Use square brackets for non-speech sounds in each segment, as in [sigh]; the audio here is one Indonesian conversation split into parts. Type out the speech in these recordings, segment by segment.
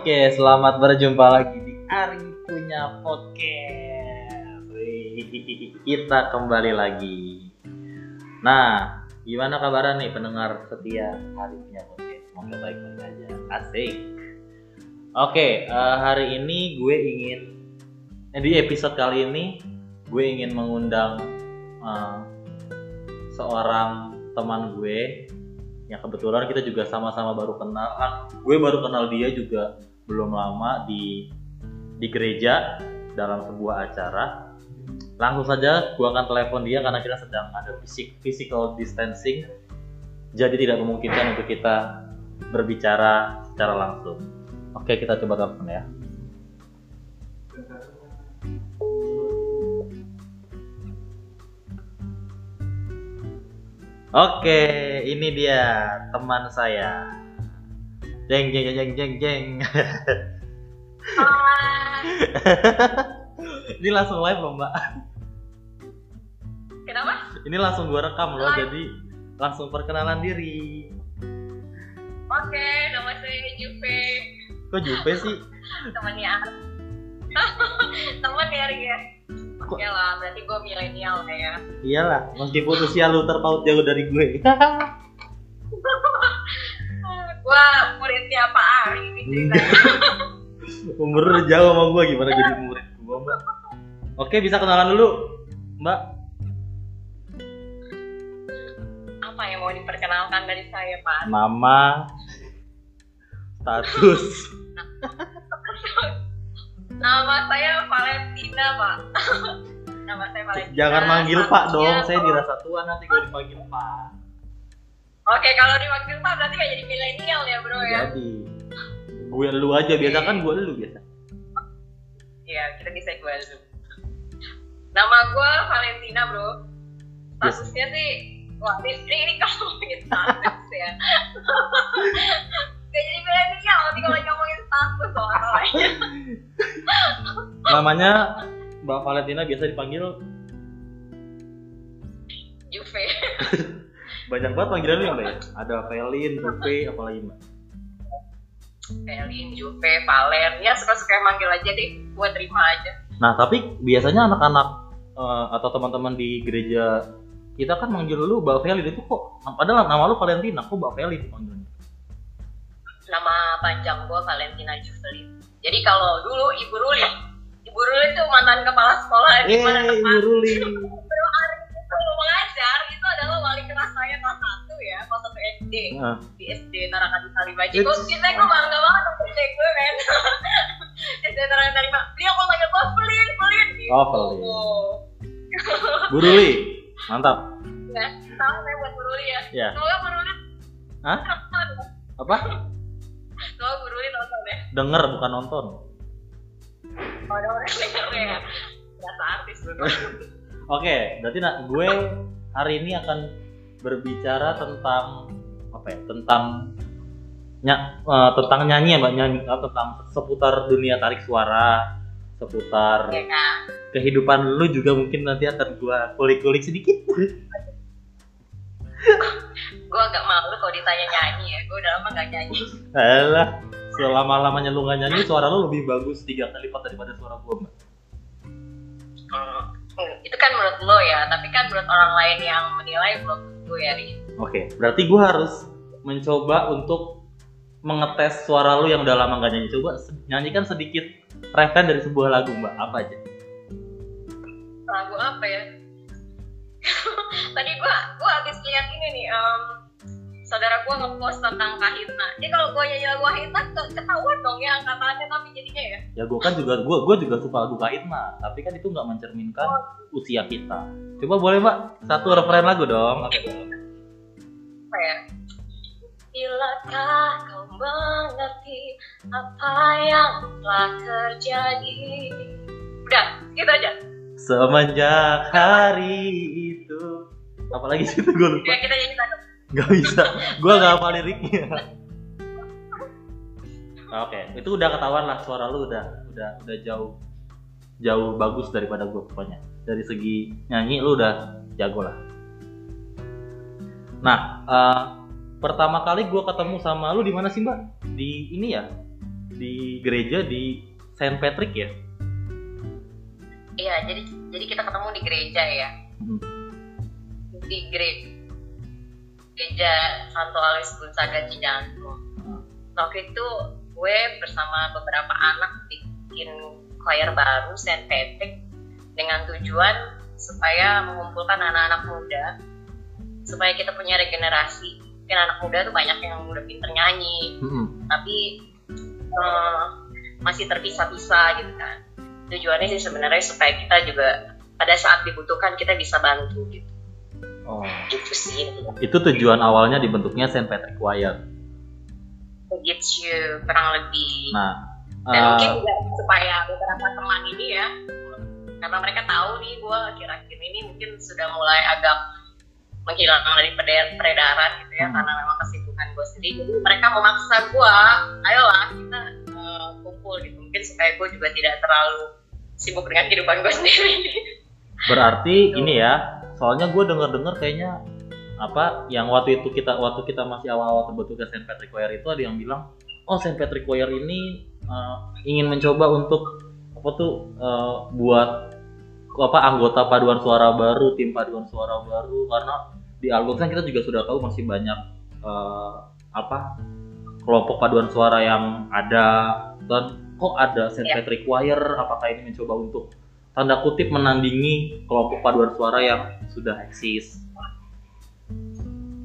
Oke, selamat berjumpa lagi di Ari punya podcast. Kita kembali lagi. Nah, gimana kabarnya nih pendengar setia Ari punya podcast? Semoga baik-baik aja. Asik. Oke, eh, hari ini gue ingin eh, di episode kali ini gue ingin mengundang eh, seorang teman gue yang kebetulan kita juga sama-sama baru kenal gue baru kenal dia juga belum lama di di gereja dalam sebuah acara. Langsung saja gue akan telepon dia karena kita sedang ada fisik physical distancing. Jadi tidak memungkinkan untuk kita berbicara secara langsung. Oke kita coba telepon ya. Oke, ini dia teman saya. Jeng jeng jeng jeng jeng [laughs] ini langsung live loh mbak. Kenapa? Ini langsung gua rekam loh, Live. jadi langsung perkenalan diri. Oke, nama saya Juve. Kok Jupe sih? [laughs] Temannya Ar. [laughs] Teman ya, Ri ya. Kok- Oke lah, berarti gue milenial ya. Iyalah, meskipun usia lu terpaut jauh dari gue. gue muridnya Pak Ari ini ceritanya. [laughs] Umur jauh sama gue, gimana jadi murid gue mbak? Oke, bisa kenalan dulu, mbak. Apa yang mau diperkenalkan dari saya, Pak? Nama, status. [laughs] Nama saya Valentina, Pak. [laughs] Nama saya Valentina. Jangan manggil Pak dong, Statusnya- saya dirasa tua nanti kalau dipanggil Pak. Oke, kalau dipanggil Pak berarti gak jadi milenial ya, Bro ya? Jadi, gue lu aja biasa kan gue lu biasa. Iya, kita bisa gue zoom. Nama gue Valentina, bro. Statusnya sih, wah ini, ini, [laughs] kalau ngomongin status ya. Gak jadi milenial nanti kalau ngomongin status soalnya. [laughs] Namanya Mbak Valentina biasa dipanggil Juve. [laughs] banyak banget panggilan lu ya Mbak ya? Ada Velin, Jupe, apalagi Mbak? Pelin, Juve, Valen. Ya suka-suka yang manggil aja deh. Gue terima aja. Nah tapi biasanya anak-anak eh, atau teman-teman di gereja kita kan manggil lu Mbak Velin itu kok padahal nama lu Valentina kok Mbak Velin dipanggilnya? Nama panjang gue Valentina Juvelin. Jadi kalau dulu Ibu Ruli, Ibu Ruli itu mantan kepala sekolah di mana Eh, tempat Ruli. [laughs] SD. Nah, di SD Tarakan Salibaji kok kita gue bangga banget sama SD gue kan [laughs] SD Tarakan Salibaji dia kok manggil gue pelin pelin gitu. Oh, pelin. Bu Ruli, [laughs] mantap. ya tahu saya buat Bu Ruli ya. Ya. semoga Bu Ruli Hah? Apa? [laughs] semoga Bu Ruli nonton ya. Denger bukan nonton. kalau ada orang yang denger ya. Oke, berarti nak gue hari ini akan berbicara tentang apa ya? Tentang ny- eh, tentang nyanyi ya mbak nyanyi eh, tentang seputar dunia tarik suara, seputar ya kan kehidupan lu juga mungkin nanti akan gue kulik-kulik sedikit. gue agak malu kalau ditanya nyanyi ya gue udah lama gak nyanyi Alah, selama lamanya lu gak nyanyi suara lu lebih bagus tiga kali lipat daripada suara gue mbak. Hmm, itu kan menurut lo ya, tapi kan menurut orang lain yang menilai belum tentu ya. Oke, berarti gue harus mencoba untuk mengetes suara lu yang udah lama gak nyanyi. Coba nyanyikan sedikit referen dari sebuah lagu mbak, apa aja? Lagu apa ya? [laughs] Tadi gua gua habis lihat ini nih, em, saudara gua ngepost tentang Kahitna. Jadi kalau gua nyanyi lagu Kahitna ke- ketahuan dong ya angkatannya tapi jadinya ya. Ya gue kan juga gue gue juga suka lagu Kahitna, tapi kan itu nggak mencerminkan usia kita. Coba boleh mbak satu referen lagu dong? Oke. Apa ya? Bilakah kau mengerti apa yang telah terjadi? Udah, gitu aja. Semenjak hari itu, apalagi situ gue lupa. Ya kita nyanyi. Gak bisa, gue gak hafal liriknya. Oke, itu udah ketahuan lah suara lu udah udah udah jauh jauh bagus daripada gue pokoknya. Dari segi nyanyi lu udah jago lah. Nah, eh, pertama kali gue ketemu sama lu di mana sih mbak? Di ini ya? di gereja di Saint Patrick ya iya jadi jadi kita ketemu di gereja ya Hmm. di gereja gereja Santo Aloysius Gonzaga Cijantung Hmm. waktu itu gue bersama beberapa anak bikin choir baru Saint Patrick dengan tujuan supaya mengumpulkan anak-anak muda supaya kita punya regenerasi mungkin anak muda tuh banyak yang udah pinter nyanyi Mm-mm. tapi eh, masih terpisah-pisah gitu kan tujuannya sih sebenarnya supaya kita juga pada saat dibutuhkan kita bisa bantu gitu oh. Gitu sih. Itu tujuan awalnya dibentuknya Saint Patrick Choir begitu kurang lebih. Nah dan eh, mungkin juga supaya beberapa teman ini ya karena mereka tahu nih gue akhir-akhir ini mungkin sudah mulai agak menghilang dari peredaran gitu ya Hmm. karena memang kesibukan gue sendiri. Jadi mereka memaksa gue ayolah kita eh, kumpul gitu. Mungkin supaya gue juga tidak terlalu sibuk dengan kehidupan gue [laughs] sendiri. Berarti ini ya soalnya gue denger dengar kayaknya apa yang waktu itu kita waktu kita masih awal-awal terbentuknya Saint Patrick Choir itu ada yang bilang oh Saint Patrick Choir ini eh, ingin mencoba untuk apa tuh eh, buat apa anggota paduan suara baru tim paduan suara baru. Karena di Algot kan kita juga sudah tahu masih banyak eh, apa kelompok paduan suara yang ada. Dan kok ada Saint Ya. Patrick Choir? Apakah ini mencoba untuk tanda kutip menandingi kelompok paduan suara yang sudah eksis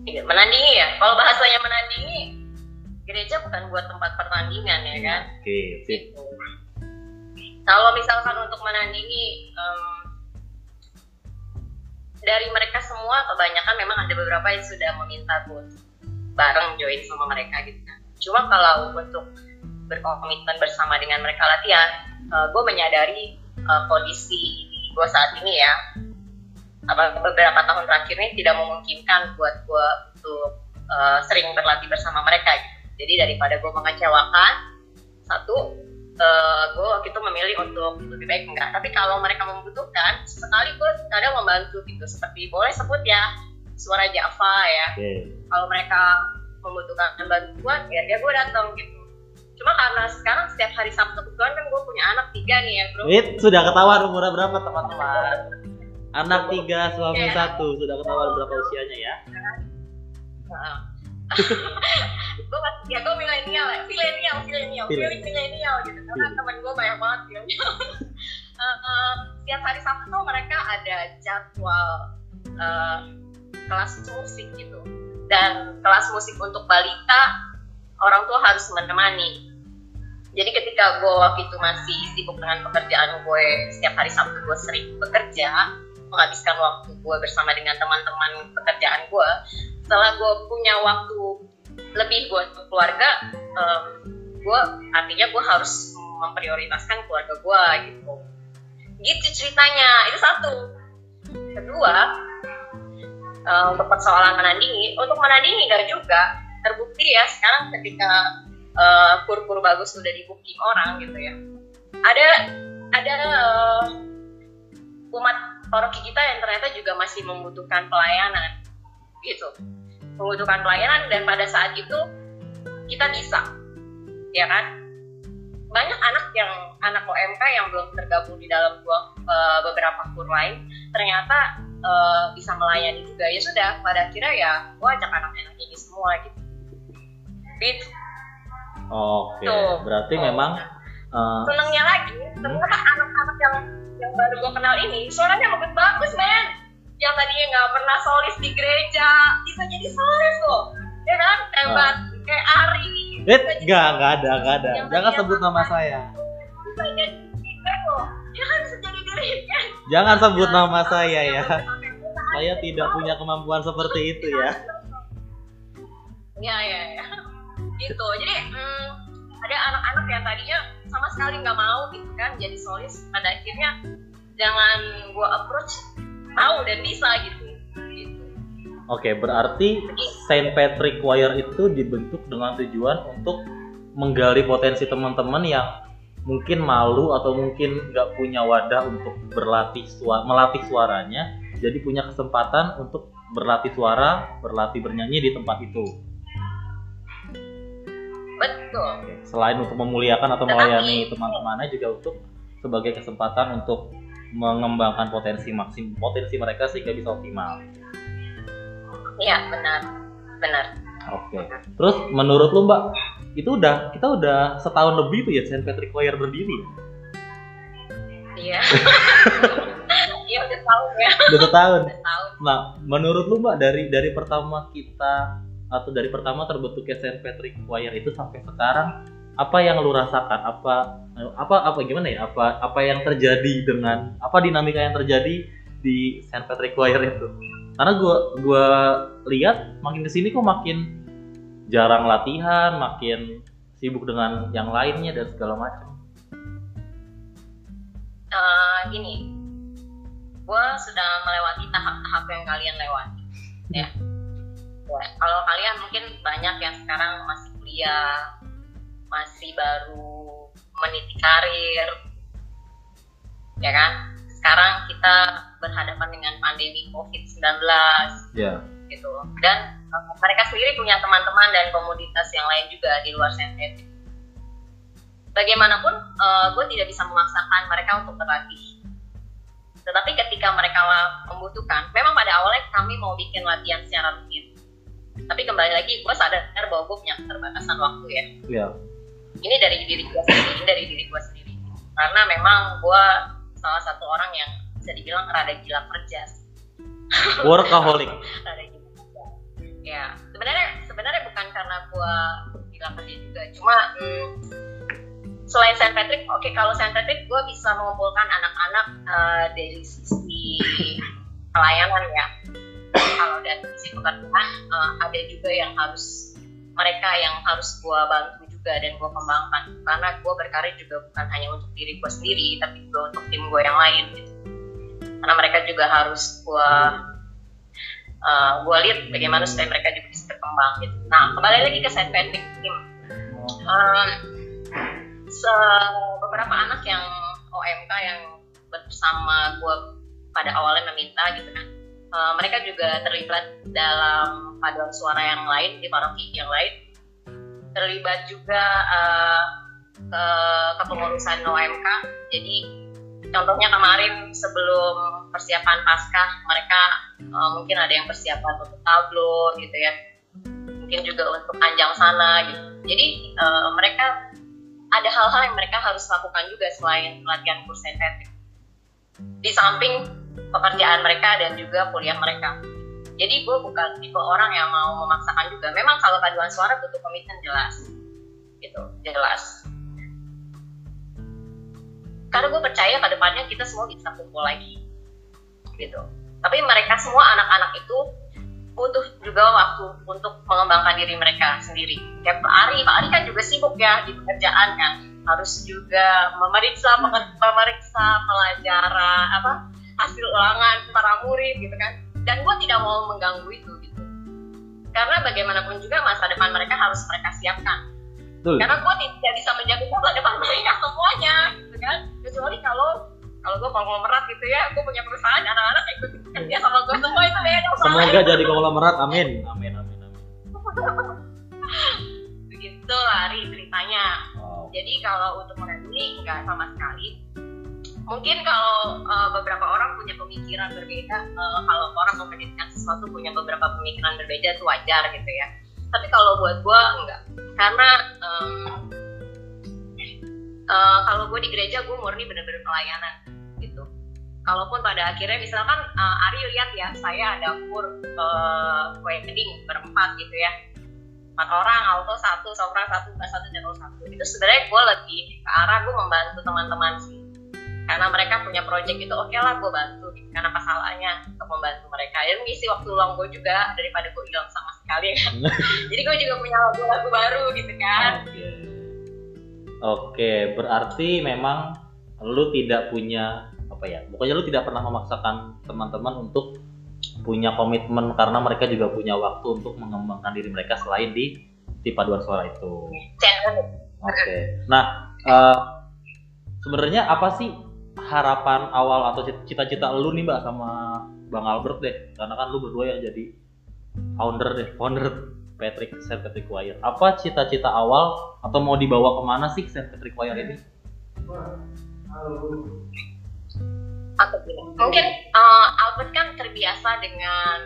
Iya, menandingi ya kalau bahasanya menandingi gereja bukan buat tempat pertandingan ya kan oke sip gitu. Kalau misalkan untuk menandingi em, dari mereka semua kebanyakan memang ada beberapa yang sudah meminta gue bareng join sama mereka gitu kan. Cuma kalau untuk berkomitmen bersama dengan mereka latihan, gue menyadari eh, kondisi gue saat ini ya, apa beberapa tahun terakhir ini tidak memungkinkan buat gue untuk eh, sering berlatih bersama mereka. Gitu. Jadi daripada gue mengecewakan, satu gue waktu itu memilih untuk lebih baik enggak. Tapi kalau mereka membutuhkan sekali gue kadang membantu gitu. Seperti boleh sebut ya suara Java ya. Oke. Kalau mereka membutuhkan bantuan ya dia gue datang gitu cuma karena sekarang setiap hari Sabtu kebetulan kan gue punya anak tiga nih ya bro Wait, sudah ketahuan umurnya berapa teman-teman anak tiga suami Iya. satu sudah ketahuan berapa usianya ya Nah. [laughs] gue masih ya gue milenial ya milenial milenial Milenial. gitu karena Pilih. temen gue banyak banget milenial [laughs] setiap hari Sabtu tuh mereka ada jadwal eh, kelas musik gitu dan kelas musik untuk balita orang tua harus menemani. Jadi ketika gue waktu itu masih sibuk dengan pekerjaan gue setiap hari Sabtu gue sering bekerja menghabiskan waktu gue bersama dengan teman-teman pekerjaan gue setelah gue punya waktu lebih buat keluarga em, gue artinya gue harus memprioritaskan keluarga gue gitu. Gitu ceritanya itu satu. Kedua eh, untuk persoalan menandingi untuk menandingi enggak juga terbukti ya sekarang ketika eh, kur-kur bagus sudah di orang gitu ya. Ada ada eh, umat paroki kita yang ternyata juga masih membutuhkan pelayanan gitu. Membutuhkan pelayanan dan pada saat itu kita bisa ya kan? Banyak anak yang anak OMK yang belum tergabung di dalam dua eh, beberapa kur lain ternyata eh, bisa melayani juga. Ya sudah pada akhirnya ya gua ajak anak-anak ini semua gitu gitu oke Tuh. berarti Oh. memang eh, senengnya lagi ternyata anak-anak yang yang baru gue kenal ini suaranya bagus bagus men. Yang tadinya nggak pernah solis di gereja bisa jadi solis loh. Ya kan? Hebat kayak Ari. Wait, Bisa jadi nggak nggak ada nggak ada. Yang jangan sebut nama saya. Bisa jadi loh. Dia kan bisa jadi dirigent jangan sebut nama saya ya. saya tidak punya kemampuan seperti itu ya. Ya ya ya gitu. Jadi hmm, ada anak-anak yang tadinya sama sekali nggak mau gitu kan jadi solis pada akhirnya jangan gua approach mau dan bisa gitu. Gitu. Oke, berarti Saint Patrick Choir itu dibentuk dengan tujuan untuk menggali potensi teman-teman yang mungkin malu atau mungkin nggak punya wadah untuk berlatih suara, melatih suaranya, jadi punya kesempatan untuk berlatih suara, berlatih bernyanyi di tempat itu. Betul. Selain untuk memuliakan atau Tetapi- melayani teman-temannya juga untuk sebagai kesempatan untuk mengembangkan potensi maksim potensi mereka sehingga bisa optimal. iya benar benar Oke. Terus menurut lu Mbak, itu udah kita udah setahun lebih tuh ya Saint Patrick Choir berdiri. iya [laughs] iya udah tahu ya Udah setahun. udah tahu Nah, menurut lu Mbak dari dari pertama kita atau dari pertama terbentuknya Saint Patrick Choir itu sampai sekarang apa yang lu rasakan? Apa apa apa gimana ya? Apa apa yang terjadi dengan apa dinamika yang terjadi di Saint Patrick Choir itu? Karena gua gua lihat makin ke sini kok makin jarang latihan, makin sibuk dengan yang lainnya dan segala macam. Eh, gini gue sudah melewati tahap-tahap yang kalian lewati ya Ya, kalau kalian mungkin banyak yang sekarang masih kuliah masih baru meniti karir ya kan? Sekarang kita berhadapan dengan pandemi COVID-19 Ya. gitu. Dan uh, mereka sendiri punya teman-teman dan komunitas yang lain juga di luar sensitif bagaimanapun gue tidak bisa memaksakan mereka untuk berlatih. Tetapi ketika mereka membutuhkan memang pada awalnya kami mau bikin latihan secara rutin tapi kembali lagi gue sadar bahwa gue punya keterbatasan waktu ya. Ya. ini dari diri gue sendiri ini dari diri gue sendiri. Karena memang gue salah satu orang yang bisa dibilang rada gila kerja. Workaholic. [laughs] rada gila kerja. Ya sebenarnya sebenarnya bukan karena gue gila kerja juga. Cuma hmm, selain Saint Patrick oke kalau Saint Patrick gue bisa mengumpulkan anak-anak eh, dari sisi pelayanan ya kalau dari sisi pekerjaan eh, ada juga yang harus mereka yang harus gue bantu juga dan gue kembangkan karena gue berkarir juga bukan hanya untuk diri gue sendiri tapi juga untuk tim gue yang lain gitu. karena mereka juga harus gue uh, gue lihat bagaimana supaya mereka juga bisa berkembang gitu. Nah kembali lagi ke Saint Patrick Team. Um, se- beberapa anak yang OMK yang bersama gue pada awalnya meminta gitu kan, uh, mereka juga terlibat dalam paduan suara yang lain di paroki yang lain, terlibat juga uh, ke kepengurusan OMK. Jadi contohnya kemarin sebelum persiapan Paskah mereka uh, mungkin ada yang persiapan untuk tablo gitu ya. Mungkin juga untuk anjang sana gitu. Jadi uh, mereka ada hal-hal yang mereka harus lakukan juga selain latihan kurs sentetik di samping pekerjaan mereka dan juga kuliah mereka. Jadi gue bukan tipe orang yang mau memaksakan juga. Memang kalau paduan suara butuh komitmen jelas. Gitu jelas. Karena gue percaya ke depannya kita semua bisa kumpul lagi. Gitu. Tapi mereka semua anak-anak itu butuh juga waktu untuk mengembangkan diri mereka sendiri. Kayak Pak Ari. Pak Ari kan juga sibuk ya di pekerjaan kan. Harus juga memeriksa [laughs] memeriksa pelajaran apa hasil ulangan para murid gitu kan dan gue tidak mau mengganggu itu gitu karena bagaimanapun juga masa depan mereka harus mereka siapkan Betul. karena gue tidak bisa menjaga masa depan mereka semuanya gitu kan kecuali kalau kalau gue konglomerat gitu ya gue punya perusahaan anak-anak ikut kerja sama gue semua itu beda Semoga jadi konglomerat. Amin. Amin amin amin. [laughs] begitu lari ceritanya Wow. jadi kalau untuk menandingi nggak sama sekali mungkin kalau uh, beberapa orang punya pemikiran berbeda uh, kalau orang mau mendidikan sesuatu punya beberapa pemikiran berbeda itu wajar gitu ya. Tapi kalau buat gue enggak. Karena um, uh, kalau gue di gereja gue murni bener-bener pelayanan gitu. Kalaupun pada akhirnya misalkan uh, Ari lihat ya saya ada kur uh, wedding berempat gitu ya. Empat orang alto satu sopran satu bass satu tenor satu. Itu sebenarnya gue lebih ke arah gue membantu teman-teman sih karena mereka punya project itu oke lah gue bantu gitu. karena apa salahnya untuk membantu mereka dan ngisi waktu luang gue juga daripada gue hilang sama sekali kan [laughs] jadi gue juga punya lagu-lagu baru gitu kan Oke. Oke, berarti memang lu tidak punya apa ya? Pokoknya lu tidak pernah memaksakan teman-teman untuk punya komitmen karena mereka juga punya waktu untuk mengembangkan diri mereka selain di di paduan suara itu. Oke. Nah, eh, sebenarnya apa sih harapan awal atau cita-cita lu nih Mbak sama Bang Albert deh? Karena kan lu berdua yang jadi founder deh, founder Patrick Saint Patrick Choir. Apa cita-cita awal atau mau dibawa ke mana sih Saint Patrick Choir ini? Aku bilang. Mungkin uh, Albert kan terbiasa dengan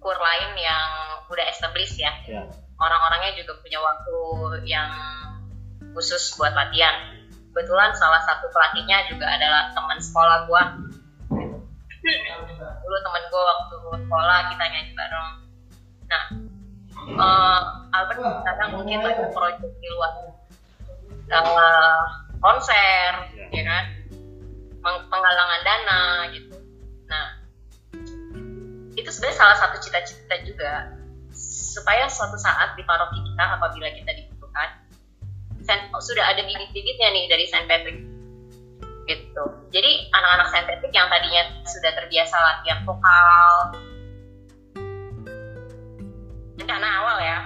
kur lain yang udah established ya. Ya. Orang-orangnya juga punya waktu yang khusus buat latihan. Kebetulan salah satu pelatihnya juga adalah teman sekolah gua. Dulu temen gua waktu sekolah kita nyanyi bareng. Nah, uh, Albert kadang mungkin lagi proyek di luar uh, konser, ya kan? Peng- penggalangan dana gitu. Nah, itu sebenarnya salah satu cita-cita juga supaya suatu saat di paroki kita apabila kita dibutuhkan Sudah ada bibit-bibitnya nih dari Saint Patrick gitu. Jadi anak-anak Saint Patrick yang tadinya sudah terbiasa latihan vokal karena awal ya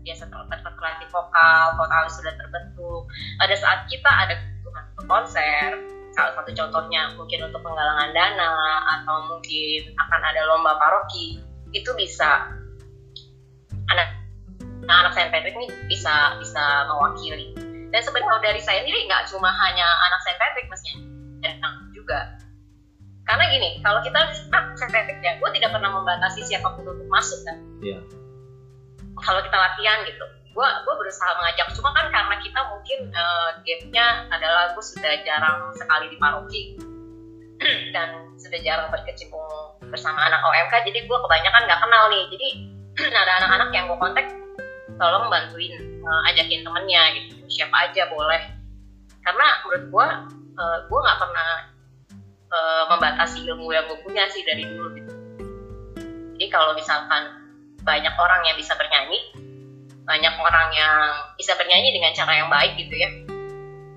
biasa terlibat terlatih vokal, vokal sudah terbentuk. Pada saat kita ada kebutuhan untuk konser, salah satu contohnya mungkin untuk penggalangan dana atau mungkin akan ada lomba paroki, itu bisa anak Saint Patrick ini bisa bisa mewakili. Dan sebenarnya dari saya sendiri nggak cuma hanya anak Saint Patrick maksudnya, dan juga. Karena gini, kalau kita anak Saint Patrick ya, gue tidak pernah membatasi siapa pun untuk masuk kan Iya. kalau kita latihan gitu gue gue berusaha mengajak cuma kan karena kita mungkin uh, gapnya adalah gue sudah jarang sekali di paroki [clears throat] dan sudah jarang berkecimpung bersama anak OMK jadi gue kebanyakan nggak kenal nih jadi [clears throat] ada anak-anak yang gue kontak tolong bantuin uh, ajakin temennya gitu siapa aja boleh karena menurut gue uh, gue nggak pernah uh, membatasi ilmu yang gue punya sih dari dulu gitu jadi kalau misalkan banyak orang yang bisa bernyanyi, banyak orang yang bisa bernyanyi dengan cara yang baik gitu ya.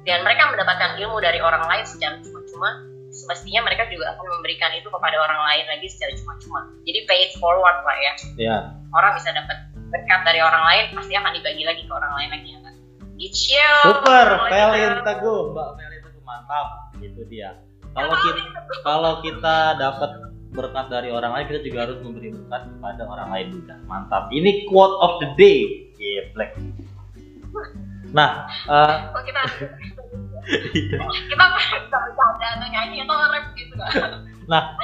Dan mereka mendapatkan ilmu dari orang lain secara cuma-cuma, semestinya mereka juga akan memberikan itu kepada orang lain lagi secara cuma-cuma. Jadi pay it forward lah ya. Ya. Orang bisa dapat berkat dari orang lain, pasti akan dibagi lagi ke orang lain lagi ya kan. Gitu. Super, Pelin Teguh, Mbak Pelin Teguh mantap. Itu dia. Kalau kita kalau kita dapat berkat dari orang lain, kita juga harus memberi berkat kepada orang lain juga. Mantap. Ini quote of the day. Geblek. Nah, eh, Oh, kita [laughs] kita bisa bercanda atau nyanyi atau rap gitu. Nah,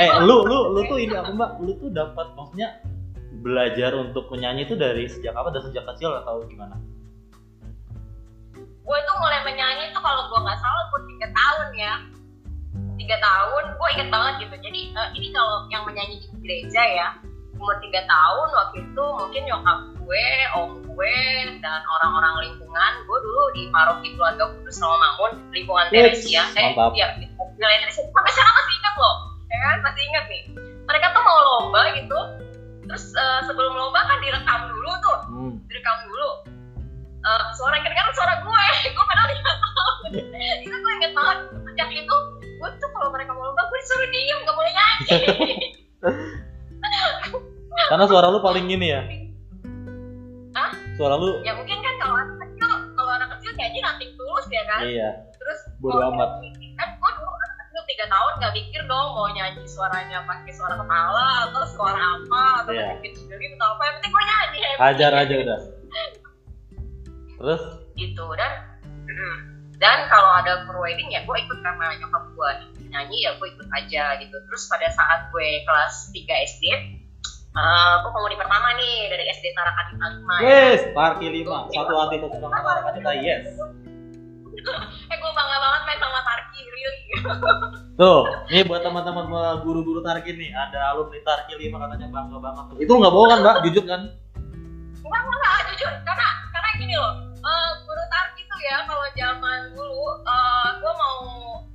eh lu lu lu tuh ini apa mbak? Lu tuh dapat maksudnya belajar untuk menyanyi itu dari sejak apa? Dari sejak kecil atau gimana? gue tuh mulai menyanyi tuh kalau gue nggak salah gue tiga tahun ya. Tiga tahun gue inget banget gitu. Jadi eh, ini kalau yang menyanyi di gereja ya umur tiga tahun waktu itu mungkin nyokap gue om gue dan orang-orang lingkungan gue dulu di paroki keluarga kudus Rawamangun lingkungan Teresia eh di wilayah Teresia sampai sekarang masih ingat loh. Ya kan? Masih ingat nih. Mereka tuh mau lomba gitu terus eh, sebelum lomba kan direkam dulu tuh Hmm. direkam dulu Eh, suara yang kedengaran suara gue [laughs] gue padahal tidak tahu itu gue inget banget sejak itu gue tuh kalau mereka mau lomba gue disuruh diem gak boleh nyanyi [laughs] Karena suara lu paling gini ya. Hah? Suara lu ya mungkin kan kalau anak kecil kalau anak kecil nyanyi nanti tulus ya kan iya. terus Bodo amat. nyanyi, kan gue dulu anak kecil tiga tahun gak mikir dong mau nyanyi suaranya pakai suara kepala atau suara apa atau Iya. bikin sendiri atau apa yang penting gue nyanyi Hajar aja udah. Terus gitu dan dan kalau ada crew wedding ya gue ikut karena nyokap gue nyanyi ya gue ikut aja gitu terus pada saat gue kelas 3 SD uh, gue pemudi pertama nih dari SD Tarakan 5 ya yes, Tarki 5. Satu hati satu arah kita yes. [laughs] eh gue bangga banget main sama Tarki really [laughs] Tuh, ini buat teman-teman guru-guru Tarki nih, ada alumni Tarki 5 katanya bangga banget tuh. Itu nggak bohong kan, Mbak? Jujur kan? enggak enggak jujur karena karena gini loh uh, guru Tarki tuh ya kalau zaman dulu uh, gue mau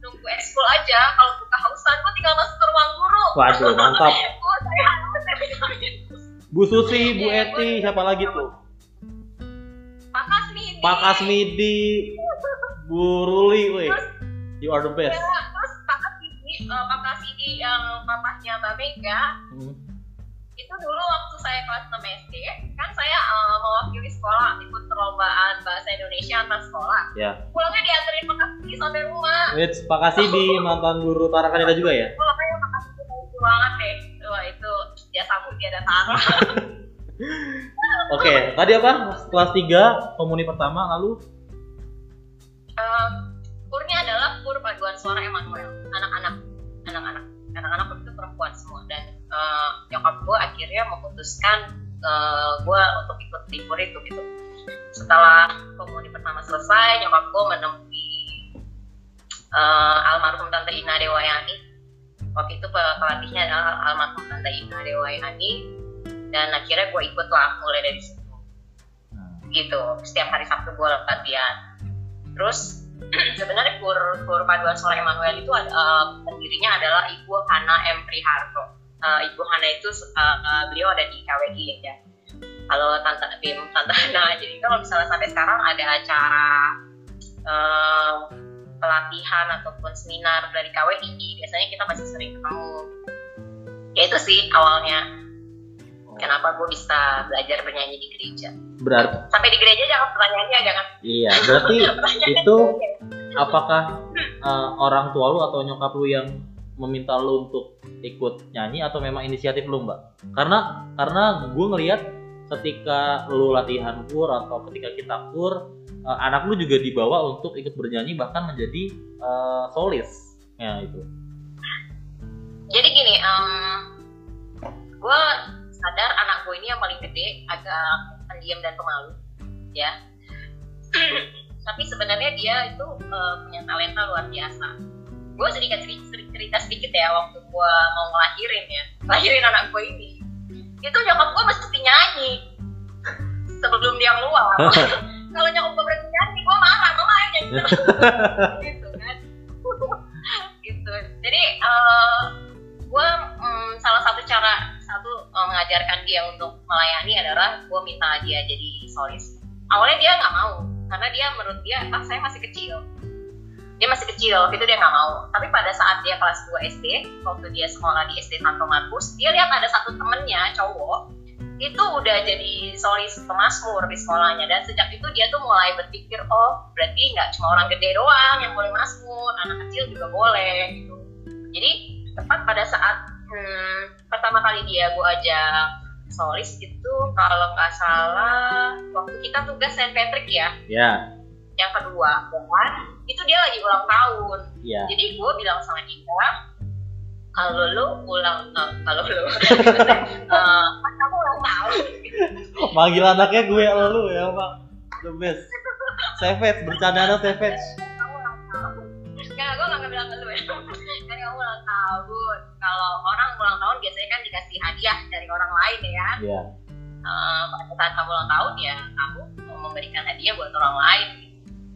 nunggu ekskul aja kalau buka hausan gue tinggal masuk ke ruang guru Waduh, mantap. [laughs] gue saya Bu Susi, Bu Eti, siapa lagi tuh? Pak Kasmi Pak Kasmidi, Bu Ruli, weh. You are the Ya, best. terus Pak Kasidi, uh, Pak Kasidi yang papahnya Mbak Mega, Hmm. itu dulu waktu saya kelas 6 SD, kan saya uh, mewakili sekolah ikut perlombaan bahasa Indonesia antar sekolah. Ya. Pulangnya dianterin Pak Kasidi sampai rumah. It's Pak Kasidi, mantan guru Tarakanida juga ya? Oh, makanya Pak Kasidi mau banget deh. Wah, itu jasamu tiada tara. [laughs] tadi apa kelas 3 komuni pertama lalu Eh, kurnya adalah kur paduan suara Emmanuel anak-anak anak-anak. Anak-anak itu perempuan semua. Dan eh, nyokap gue akhirnya memutuskan eh, gue untuk ikut di kur itu gitu. Setelah komuni pertama selesai nyokap gue menemui eh, almarhum tante Ina Dewayani. Waktu itu pe- pelatihnya adalah almarhum tante Ina Dewayani. Dan akhirnya gue ikut lah mulai dari situ. Gitu. Setiap hari Sabtu gue latihan terus [clears throat] sebenarnya kur kur paduan suara Emmanuel itu eh, pendirinya adalah Ibu Hana M. Priharto. Eh, Ibu Hana itu eh, eh, beliau ada di KWI ya. Kalau tante Bim tante Hana. [laughs] Jadi kalau misalnya sampai sekarang ada acara eh, pelatihan ataupun seminar dari KWI biasanya kita masih sering ketemu. Ya itu sih awalnya kenapa gue bisa belajar bernyanyi di gereja? Berarti sampai di gereja jangan pertanyaannya jangan iya [laughs] berarti itu apakah uh, orang tua lu atau nyokap lu yang meminta lu untuk ikut nyanyi atau memang inisiatif lu mbak? Karena karena gue ngelihat ketika lu latihan kur atau ketika kita kur uh, anak lu juga dibawa untuk ikut bernyanyi bahkan menjadi uh, solis. Ya itu. Jadi gini gue sadar anak gue ini yang paling gede agak pendiam dan pemalu ya. [clears throat] Tapi sebenarnya dia itu eh, punya talenta luar biasa. Gue sedikit cerita, cerita sedikit ya waktu gue mau ngelahirin ya. Lahirin anak gue ini. Itu nyokap gue mesti nyanyi. Sebelum dia keluar. [laughs] Kalau nyokap gue berhenti nyanyi gue marah mama aja nyanyi terus." [laughs] minta dia jadi solis awalnya dia nggak mau karena dia menurut dia ah saya masih kecil. Dia masih kecil itu dia nggak mau. Tapi pada saat dia kelas 2 SD waktu dia sekolah di SD Santo Markus dia lihat ada satu temennya cowok itu udah jadi solis pemasmur di sekolahnya. Dan sejak itu dia tuh mulai berpikir oh berarti nggak cuma orang gede doang yang boleh masmur anak kecil juga boleh gitu. Jadi tepat pada saat hmm, pertama kali dia gue ajak solis itu kalau nggak salah waktu kita tugas Saint Patrick ya. Ya. Yang kedua dan itu dia lagi ulang tahun. Ya. Jadi gue bilang sama dia kalau lu ulang eh, kalau lu. [laughs] Eh, kan kamu ulang tahun. [laughs] Manggil anaknya gue lu ya pak. The best. Savage bercanda savage. Kamu ulang tahun. Nggak gue nggak bilang ke lu ya kamu ulang tahun. Kalau orang ulang tahun biasanya kan dikasih hadiah dari orang lain ya. Kan ya Eh, pada saat kamu ulang tahun ya kamu mau memberikan hadiah buat orang lain.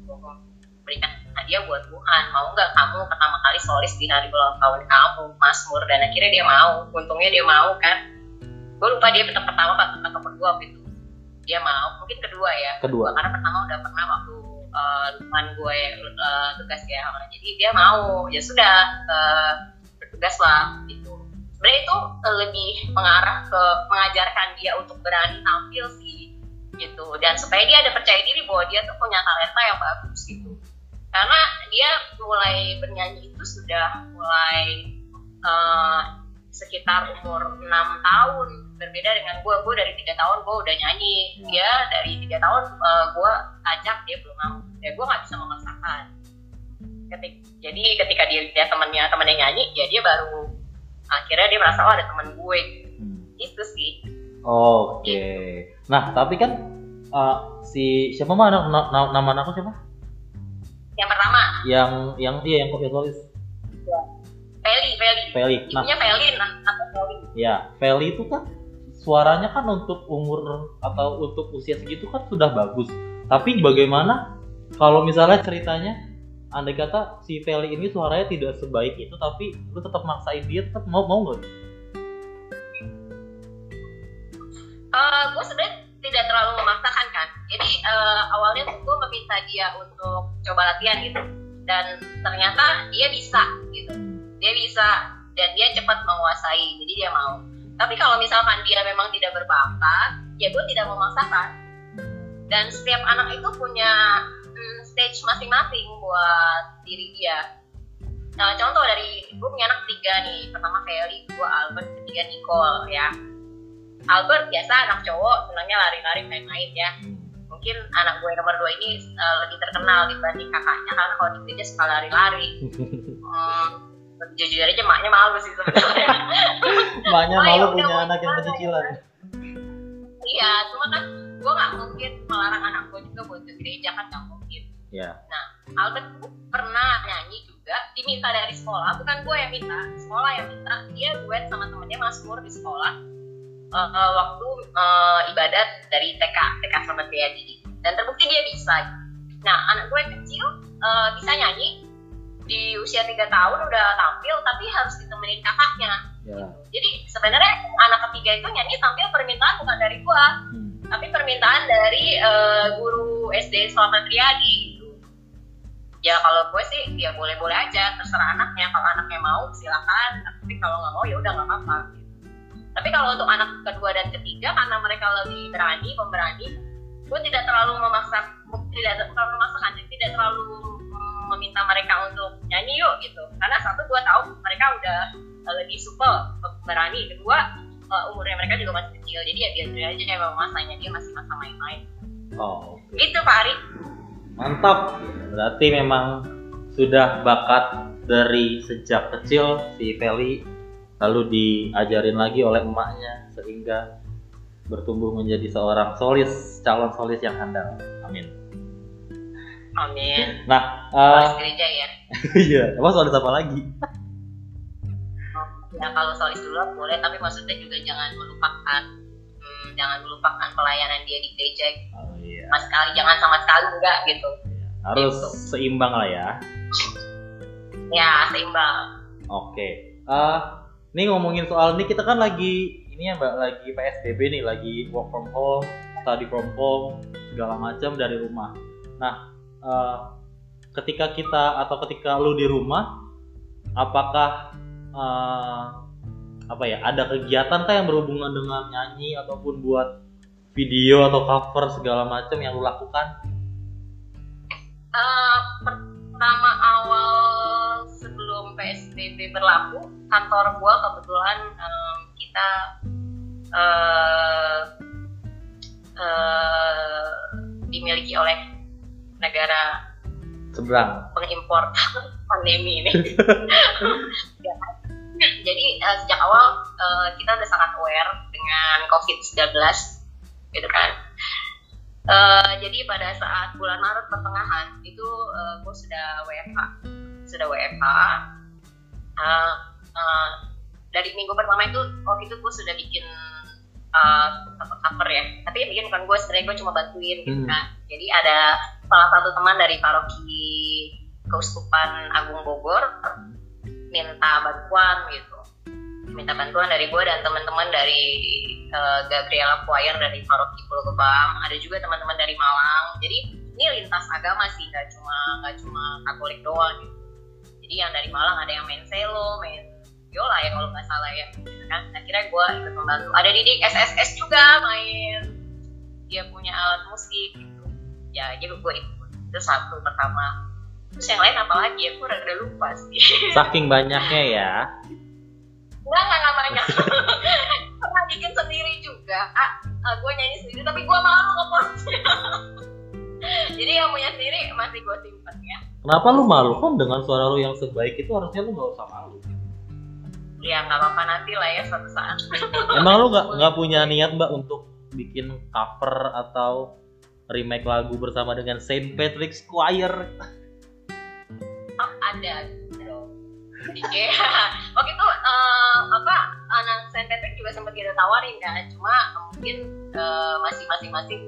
Memberikan hadiah buat Tuhan. Mau nggak kamu pertama kali solis di hari ulang tahun kamu masmur dan akhirnya dia mau. Untungnya dia mau kan? Gue lupa dia tetap pertama apa atau kedua waktu itu. Dia mau. Mungkin kedua ya. Kedua. Karena pertama udah pernah waktu uh, teman gue uh, tugas ya jadi dia mau. Ya sudah uh, bertugas lah gitu. Sebenarnya itu lebih mengarah ke mengajarkan dia untuk berani tampil sih gitu. Dan supaya dia ada percaya diri bahwa dia tuh punya talenta yang bagus gitu. Karena dia mulai bernyanyi itu sudah mulai uh, sekitar umur 6 tahun berbeda dengan gue gue dari tiga tahun gue udah nyanyi. Dia dari tiga tahun uh, gue ajak dia belum mau. Ya gue nggak bisa memaksakan. Ketik, jadi ketika dia lihat temannya temannya nyanyi ya dia baru akhirnya dia merasa oh ada teman gue. Hmm. itu sih. Oke. Nah, tapi kan uh, si siapa mah anak na- na- nama anakku siapa? yang pertama. Yang yang iya yang yang tulis Feli Feli. Feli. Nah, ibunya Feli nah, Feli. Ya Feli itu kan suaranya kan untuk umur atau untuk usia segitu kan sudah bagus. Tapi bagaimana kalau misalnya ceritanya andai kata si Feli ini suaranya tidak sebaik itu tapi lu tetap maksain dia tetap mau mau nggak? uh, gue sebenarnya tidak terlalu memaksakan kan. Jadi uh, awalnya tuh gue meminta dia untuk coba latihan gitu. Dan ternyata dia bisa gitu. Dia bisa dan dia cepat menguasai jadi dia mau tapi kalau misalkan dia memang tidak berbakat ya gue tidak memaksakan dan setiap anak itu punya mm, stage masing-masing buat diri dia. Nah contoh dari gue punya anak tiga nih. Pertama Feli kedua Albert ketiga Nicole ya. Albert biasa anak cowok senangnya lari-lari main-main ya. Hmm. mungkin anak gue nomor dua ini uh, lebih terkenal dibanding kakaknya karena kalau di gereja suka lari-lari. [laughs] Hmm, jujur aja maknya malu sih sebenarnya. [laughs] Maknya Oh, malu punya anak yang gimana kecicilan. iya cuma kan gue nggak mungkin melarang anak gue juga buat ke gereja kan nggak mungkin. Ya. Albert tuh pernah nyanyi juga diminta dari sekolah bukan gue yang minta sekolah yang minta. Dia duet sama temennya Mazmur di sekolah eh, eh, waktu eh, ibadat dari TK TK Selamat Riyadi dan terbukti dia bisa. Nah anak gue kecil eh, bisa nyanyi di usia tiga tahun udah tampil tapi harus ditemenin kakaknya Ya. jadi sebenarnya anak ketiga itu nyanyi tampil permintaan bukan dari gue Hmm. tapi permintaan dari eh, guru SD Selamat Riyadi gitu. Ya kalau gue sih ya boleh-boleh aja terserah anaknya kalau anaknya mau silakan tapi kalau nggak mau ya udah nggak apa-apa. gitu. Tapi kalau untuk anak kedua dan ketiga karena mereka lebih berani pemberani, gue tidak terlalu memaksa tidak terlalu memaksakan tidak terlalu meminta mereka untuk nyanyi yuk gitu karena satu gue tahu mereka udah eh, lebih supel berani kedua eh, umurnya mereka juga masih kecil jadi ya biarin aja emang masanya dia masih masa main-main Oh, oke. gitu Pak Ari Mantap. Berarti memang sudah bakat dari sejak kecil si Feli lalu diajarin lagi oleh emaknya sehingga bertumbuh menjadi seorang solis, calon solis yang handal. Amin. Amin Nah, eh, gereja ya [laughs] iya, emang solis apa lagi? ya kalau solis dulu boleh tapi maksudnya juga jangan melupakan hmm, jangan melupakan pelayanan dia di gereja Oh iya. sama sekali jangan sama sekali enggak gitu Harus Gitu. seimbang lah ya. ya seimbang Oke. Eh, nih ngomongin soal ini kita kan lagi ini ya Mbak lagi PSBB nih, lagi work from home, study from home, segala macam dari rumah. Nah, eh, ketika kita atau ketika lu di rumah, apakah eh, apa ya ada kegiatan kah yang berhubungan dengan nyanyi ataupun buat video atau cover segala macam yang lu lakukan? Eh, pertama awal sebelum PSBB berlaku, kantor gua kebetulan em, kita eh, eh, dimiliki oleh negara Seberang. pengimpor [laughs] pandemi ini. [laughs] Ya. Jadi eh, sejak awal eh, kita udah sangat aware dengan COVID-19, gitu kan. Eh, jadi pada saat bulan Maret pertengahan itu gue sudah WFH, sudah WFH. Eh, eh, dari minggu pertama itu waktu itu gue sudah bikin eh, cover ya, tapi yang bikin bukan gue, sebenarnya gue cuma bantuin gitu Hmm. kan. Jadi ada salah satu teman dari paroki Keuskupan Agung Bogor minta bantuan gitu. Minta bantuan dari gue dan teman-teman dari eh, Gabriela Choir dari paroki Pulau Gebang. Ada juga teman-teman dari Malang. Jadi ini lintas agama sih nggak cuma nggak cuma Katolik doang gitu. Jadi yang dari Malang ada yang main selo main biola ya kalau nggak salah ya gitu kan akhirnya gue ikut membantu ada Didik SSS juga main dia punya alat musik gitu ya jadi gue ikut itu satu pertama terus yang lain apa lagi ya gue udah, udah lupa sih Saking banyaknya ya. Enggak, enggak banyak. [laughs] Pernah bikin sendiri juga. Ah, ah, gue nyanyi sendiri, tapi gue malu ngepostnya. [laughs] Jadi yang punya sendiri masih gue simpen ya. Kenapa lu malu kan dengan suara lu yang sebaik itu harusnya lu nggak usah malu. Ya nggak apa-apa nanti lah ya suatu saat. [laughs] Emang lu nggak nggak punya niat mbak untuk bikin cover atau remake lagu bersama dengan Saint Patrick's Choir? Oh, ada. Iya. [laughs] Waktu itu eh, apa anak Saint Patrick juga sempat kita tawarin kan, cuma mungkin eh, masih masing-masing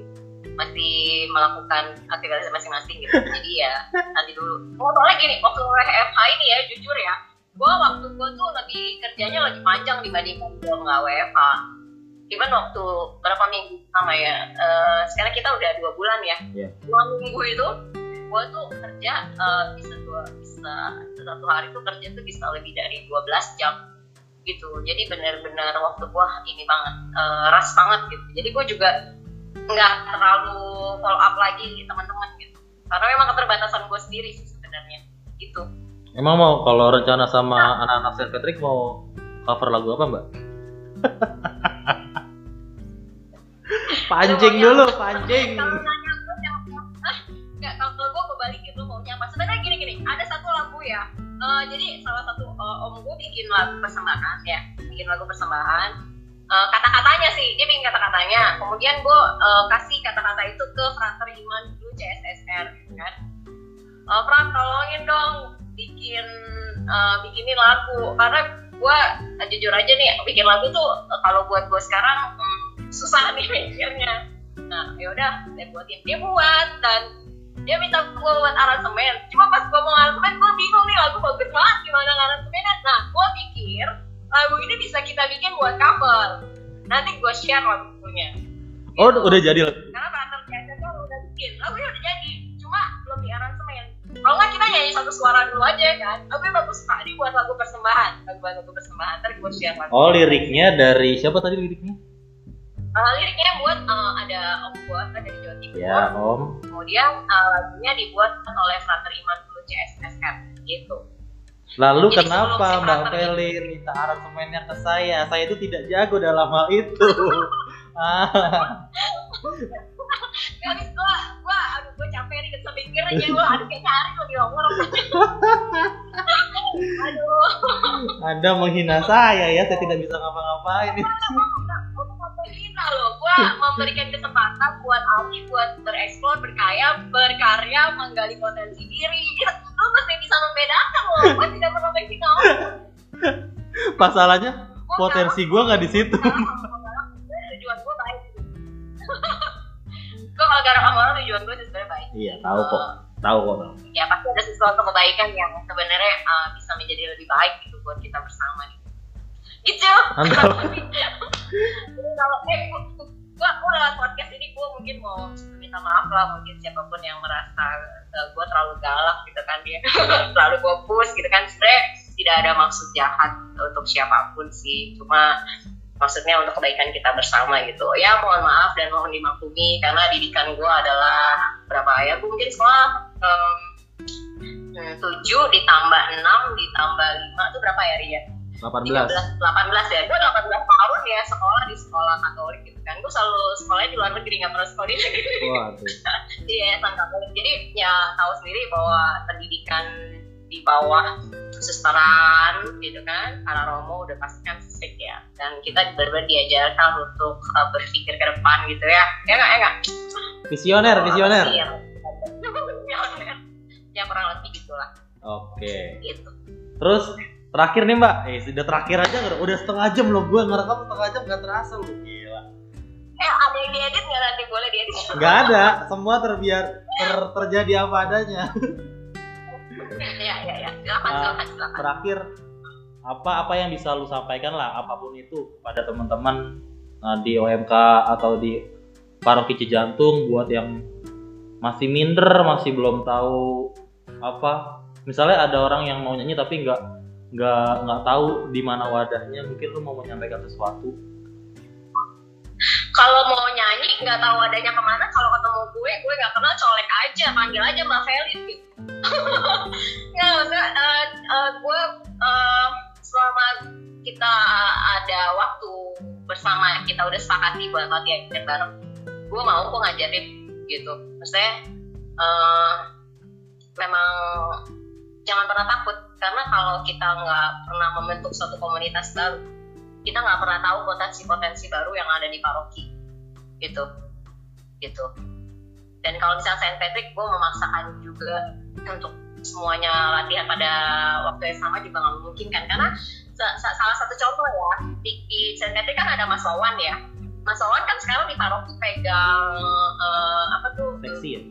masih melakukan aktivitas masing-masing gitu. Jadi ya nanti dulu. Oh, soalnya gini, waktu WFH ini ya jujur ya, gua waktu gua tuh lebih kerjanya lebih panjang dibandingkan gua nggak WFH. Even waktu berapa minggu sama ya, eh, sekarang kita udah dua bulan ya. Iya. Dua minggu itu gue tuh kerja eh, bisa dua bisa satu hari tuh kerja tuh bisa lebih dari 12 jam gitu jadi benar-benar waktu gue ini banget eh, ras banget gitu jadi gue juga nggak terlalu follow up lagi teman-teman gitu karena memang keterbatasan gue sendiri sih sebenarnya Emang mau kalau rencana sama anak-anak Saint Patrick mau cover lagu apa mbak? [laughs] Pancing dulu, apa? pancing. kalau nanya gue siapa ah nggak kalau gue mau balikin lu maunya apa sebenarnya gini gini ada satu lagu ya Eh, jadi salah satu eh, om gue bikin lagu persembahan ya bikin lagu persembahan Eh, kata-katanya sih dia bikin kata-katanya kemudian gue eh, kasih kata-kata itu ke frater iman dulu CSSR gitu kan Eh, Fran tolongin dong bikin eh, bikinin lagu. Karena gue jujur aja nih bikin lagu tuh eh, kalau buat gue sekarang hmm, susah [laughs] nih mikirnya. Nah yaudah saya buatin dia buat dan dia minta gue buat aransemen. Cuma pas gue mau aransemen gue bingung nih lagu bagus banget gimana aransemennya nah gue pikir lagu ini bisa kita bikin buat cover. Nanti gue share lagunya Oh, udah jadi. karena partner biasa tuh udah bikin. Lagunya udah jadi kalau nggak kita nyanyi satu suara dulu aja kan lagunya bagus pak ini buat lagu persembahan lagu buat lagu persembahan ntar gue share lagu Oh, liriknya dari siapa tadi liriknya? Uh, liriknya buat uh, ada om buat kan dari Jawa Timur Ya, Om. kemudian uh, lagunya dibuat oleh Frater Iman dulu CSSR gitu Lalu Jadi kenapa si Mbak Felin minta aransemennya ke saya? Saya itu tidak jago dalam hal itu. [laughs] habis gua gua aduh gua capek nih kesel mikirnya gua aduh kayak cari lagi ngomong aduh Anda menghina saya ya, saya tidak bisa ngapa-ngapain. Hina loh, gua memberikan kesempatan buat Alfi buat bereksplor, berkaya, berkarya, menggali potensi diri. Gitu. Lu mesti bisa membedakan loh. Gua tidak pernah menghina orang. Masalahnya potensi gua nggak di situ. Gue kalau garap sama orang tujuan gue sebenarnya baik Iya, tahu kok. Tahu kok. ya pasti ada sesuatu kebaikan yang sebenarnya uh, bisa menjadi lebih baik gitu buat kita bersama gitu itu. [laughs] Jadi kalau eh gua, gua, gua lewat podcast ini gua mungkin mau minta maaf lah mungkin siapa pun yang merasa uh, gua terlalu galak gitu kan dia [laughs] terlalu gua push gitu kan sebenarnya tidak ada maksud jahat untuk siapa pun sih cuma maksudnya untuk kebaikan kita bersama gitu ya mohon maaf dan mohon dimaklumi karena didikan gua adalah berapa ya mungkin sekolah em, hmm, 7 ditambah 6 ditambah 5 itu berapa ya Ria? 18. 13, 18 ya, gue 18 tahun ya sekolah di sekolah katolik gitu kan Gue selalu sekolahnya di luar negeri, gak pernah sekolah di negeri Waduh. Di yayasan katolik Jadi ya tahu sendiri bahwa pendidikan di bawah susteran gitu kan Karena Romo udah pasti kan strict ya Dan kita benar-benar diajarkan untuk uh, berpikir ke depan gitu ya Ya nggak, ya nggak? Visioner, visioner. Visioner Ya [laughs] kurang lebih gitulah Oke. gitu Terus terakhir nih Mbak, eh sudah terakhir aja nggak? udah setengah jam loh gue ngerekam setengah jam nggak terasa loh gila. Eh ada yang diedit nggak nanti boleh diedit? Nggak ada, semua terbiar ter, terjadi apa adanya. [laughs] ya ya ya silakan Ah, silakan silakan Terakhir apa apa yang bisa lu sampaikan lah apa pun itu pada teman-teman uh, di OMK atau di paroki Cijantung buat yang masih minder, masih belum tahu apa. Misalnya ada orang yang mau nyanyi tapi nggak nggak nggak tahu di mana wadahnya, mungkin lu mau menyampaikan sesuatu. Kalau mau nyanyi nggak tahu adanya ke mana. Kalau ketemu gue gue nggak kenal colek aja panggil aja mbak Felin gitu ya maksudnya uh, uh, gue uh, selama kita ada waktu bersama kita udah sepakati buat latihan bareng gue mau kok ngajarin gitu. Maksudnya uh, memang jangan pernah takut karena kalau kita nggak pernah membentuk suatu komunitas baru kita nggak pernah tahu potensi-potensi baru yang ada di paroki. Gitu. Gitu. Dan kalau misalnya Saint Patrick gue memaksakan juga untuk semuanya latihan pada waktu yang sama juga nggak memungkinkan karena sa- sa- salah satu contoh ya di, di Saint Patrick kan ada Mas Wawan ya. Mas Wawan kan sekarang di paroki pegang eh, apa tuh? Seksi ya?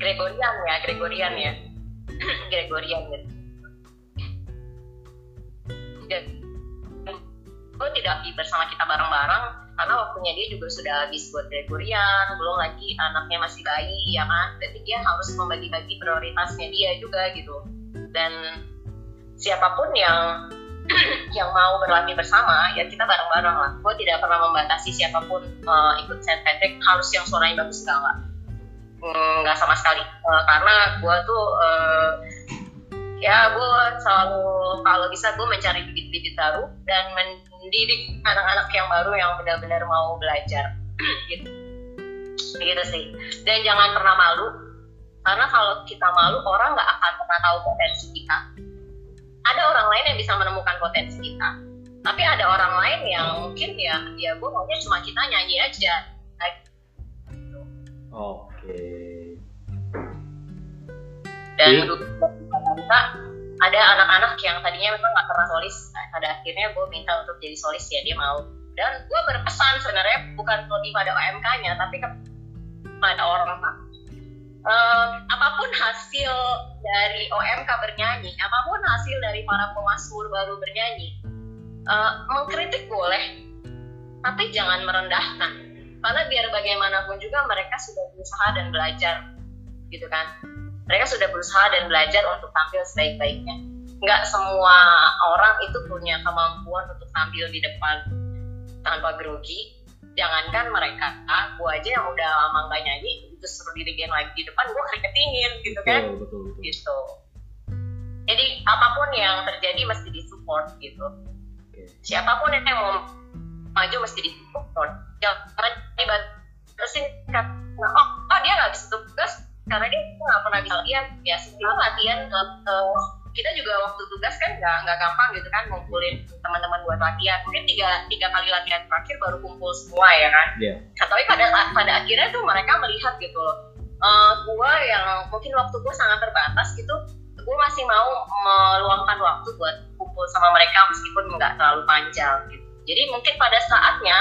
Gregorian ya Gregorian ya. [clears throat] Gregorian gitu gue tidak di bersama kita bareng-bareng karena waktunya dia juga sudah habis buat Gregorian belum lagi anaknya masih bayi ya kan? Jadi dia harus membagi-bagi prioritasnya dia juga gitu. Dan siapa pun yang [clears throat] yang mau berlatih bersama ya kita bareng-bareng lah. Gue tidak pernah membatasi siapa pun eh, ikut Saint Patrick harus yang suaranya bagus enggak enggak. Hmm, nggak sama sekali. Eh, karena gue tuh eh, ya gue selalu kalau bisa gue mencari bibit-bibit baru dan mendidik anak-anak yang baru yang benar-benar mau belajar. [clears throat] Gitu. Gitu sih. Dan jangan pernah malu karena kalau kita malu orang nggak akan pernah tahu potensi kita. Ada orang lain yang bisa menemukan potensi kita tapi ada orang lain yang mungkin ya ya gue maunya cuma kita nyanyi aja. Oke. Dan Jadi- untuk kita ada anak-anak yang tadinya memang nggak pernah solis pada akhirnya gue minta untuk jadi solis ya dia mau. Dan gue berpesan sebenarnya bukan lebih pada OMK-nya tapi kepada orang Em, apa pun hasil dari OMK bernyanyi apa pun hasil dari para pemasmur baru bernyanyi eh, mengkritik boleh tapi jangan merendahkan. Karena biar bagaimanapun juga mereka sudah berusaha dan belajar gitu kan mereka sudah berusaha dan belajar untuk tampil sebaik-baiknya. Nggak semua orang itu punya kemampuan untuk tampil di depan tanpa grogi. Jangankan mereka gue aja yang udah lama nggak nyanyi itu suruh dirigen lagi di depan gue keringetingin gitu kan? Betul betul betul. Gitu. Jadi apa pun yang terjadi mesti disupport gitu. Siapa pun yang mau maju mesti disupport. Jangan dibatasin karena oh, oh dia nggak bisa tugas karena dia nggak pernah bisa latihan. Ya sebelum latihan eh, kita juga waktu tugas kan nggak nggak gampang gitu kan ngumpulin teman-teman buat latihan. Mungkin tiga tiga kali latihan terakhir baru kumpul semua ya kan. Nah, tapi pada pada akhirnya tuh mereka melihat gitu loh. Eh gue yang mungkin waktu gue sangat terbatas gitu gue masih mau meluangkan waktu buat kumpul sama mereka meskipun nggak terlalu panjang gitu. Jadi mungkin pada saatnya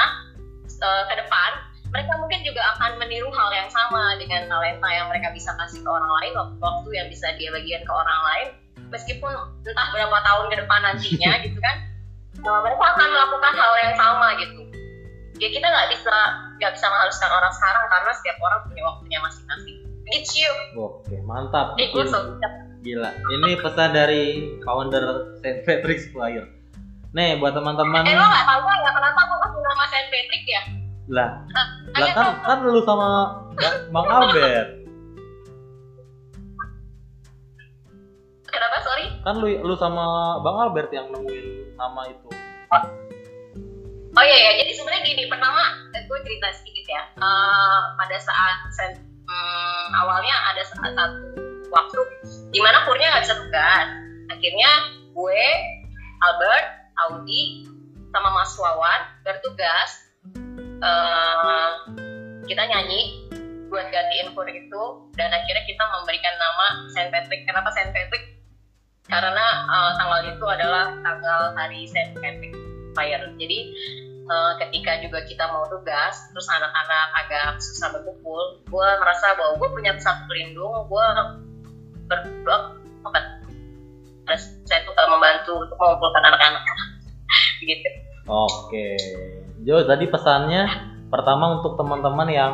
eh, ke depan mereka mungkin juga akan meniru hal yang sama dengan talenta yang mereka bisa kasih ke orang lain waktu, yang bisa dia bagian ke orang lain meskipun entah berapa tahun ke depan nantinya [laughs] gitu kan eh, mereka akan melakukan hal yang sama gitu ya kita nggak bisa nggak bisa mengharuskan orang sekarang karena setiap orang punya waktunya masing-masing gitu Oke, mantap. eh gue Gila. Ini pesan dari founder St. Patrick's Flyer. Nih, buat teman-teman. eh lo nggak tahu nggak kenapa gue kasih nama Saint Patrick ya Lah, Nah, lah kan kan lu sama Ba- Bang Albert. kenapa sorry Kan lu lu sama Bang Albert yang nemuin nama itu. Oh iya ya, jadi sebenarnya gini, pertama gue cerita sedikit ya. Eh, pada saat sen- hmm, awalnya ada saat satu waktu di mana kurnya nggak bisa tugas. Akhirnya gue, Albert, Audi, sama Mas Wawan bertugas. Eh, kita nyanyi buat gantiin kur itu dan akhirnya kita memberikan nama Saint Patrick. Kenapa Saint Patrick? Karena eh, tanggal itu adalah tanggal hari Saint Patrick Fire. Jadi eh, ketika juga kita mau tugas, terus anak-anak agak susah berkumpul, gue merasa bahwa gue punya satu pelindung, gue berdua apa? Terus saya tuh membantu untuk mengumpulkan anak-anak, [laughs] gitu. Oke. Jo, tadi pesannya pertama untuk teman-teman yang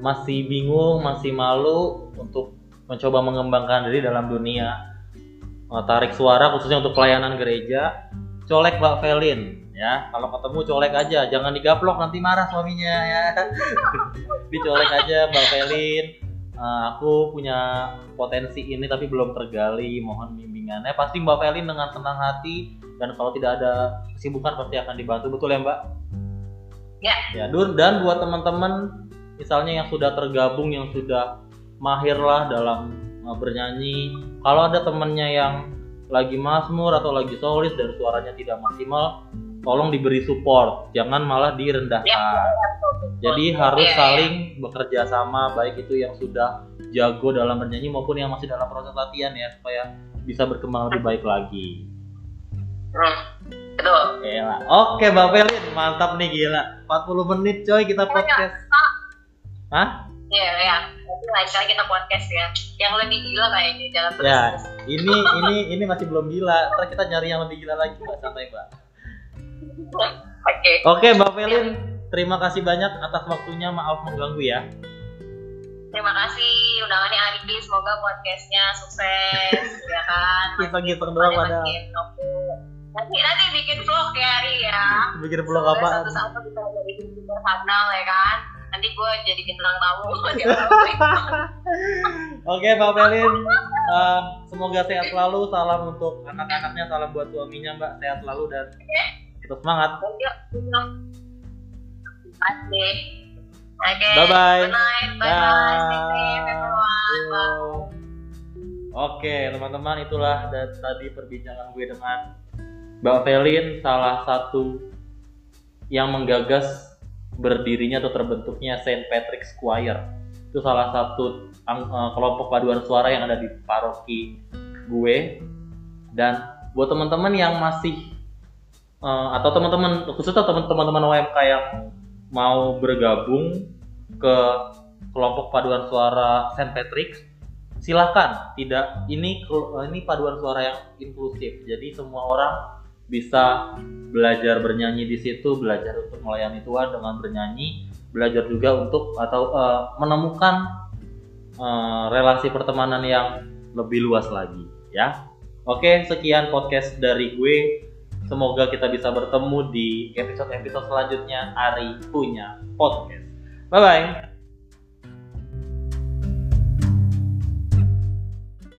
masih bingung, masih malu untuk mencoba mengembangkan diri dalam dunia eh, tarik suara khususnya untuk pelayanan gereja, colek Mbak Velin ya. Kalau ketemu colek aja, jangan digaplok nanti marah suaminya ya. [laughs] Dicolek aja Mbak Velin. Eh, aku punya potensi ini tapi belum tergali, mohon bimbingannya. Pasti Mbak Velin dengan senang hati dan kalau tidak ada kesibukan pasti akan dibantu betul ya Mbak? Ya. Ya, Dur dan buat teman-teman misalnya yang sudah tergabung yang sudah mahir lah dalam uh, bernyanyi, kalau ada temennya yang lagi masmur atau lagi solis dan suaranya tidak maksimal, tolong diberi support, jangan malah direndahkan. Jadi harus iya. saling bekerja sama baik itu yang sudah jago dalam bernyanyi maupun yang masih dalam proses latihan ya supaya bisa berkembang lebih baik lagi. Hmm, betul. Gila. Oke, Mbak Felin, mantap nih gila. 40 menit coy kita podcast. Hah? Iya, ya. Nanti lain kali kita podcast ya. Yang lebih gila kayaknya dalam Ya, berbisnis. ini ini ini masih belum gila. Ntar kita nyari yang lebih gila lagi, Mbak. Santai, Mbak. Oke. Oke, Mbak Felin, terima kasih banyak atas waktunya. Maaf mengganggu ya. Terima kasih undangannya Ari. Semoga podcastnya sukses, ya kan. Kita-kita doang pada Makin oke. Nanti nanti bikin vlog ya Ari ya. bikin vlog apa? Suatu saat lo bisa jadi youtuber handal ya kan. Nanti gue jadi bintang tamu. [laughs] Oke, Mbak Felin. eh, semoga sehat selalu. Salam untuk anak-anaknya, salam buat suaminya, Mbak. Sehat selalu dan tetap semangat. Bye. Oke. Bye bye. Good night. Bye bye. Bye. Oke, teman-teman itulah da- tadi perbincangan gue dengan Mbak Velin, salah satu yang menggagas berdirinya atau terbentuknya Saint Patrick's Choir. Itu salah satu eh, kelompok paduan suara yang ada di paroki gue. Dan buat teman-teman yang masih eh, atau teman-teman khususnya teman-teman UMK yang mau bergabung ke kelompok paduan suara Saint Patrick's silahkan tidak ini ini paduan suara yang inklusif jadi semua orang bisa belajar bernyanyi di situ belajar untuk melayani Tuhan dengan bernyanyi belajar juga untuk atau eh, menemukan eh, relasi pertemanan yang lebih luas lagi ya. Oke sekian podcast dari gue. Semoga kita bisa bertemu di episode-episode selanjutnya. Ari punya podcast. Bye bye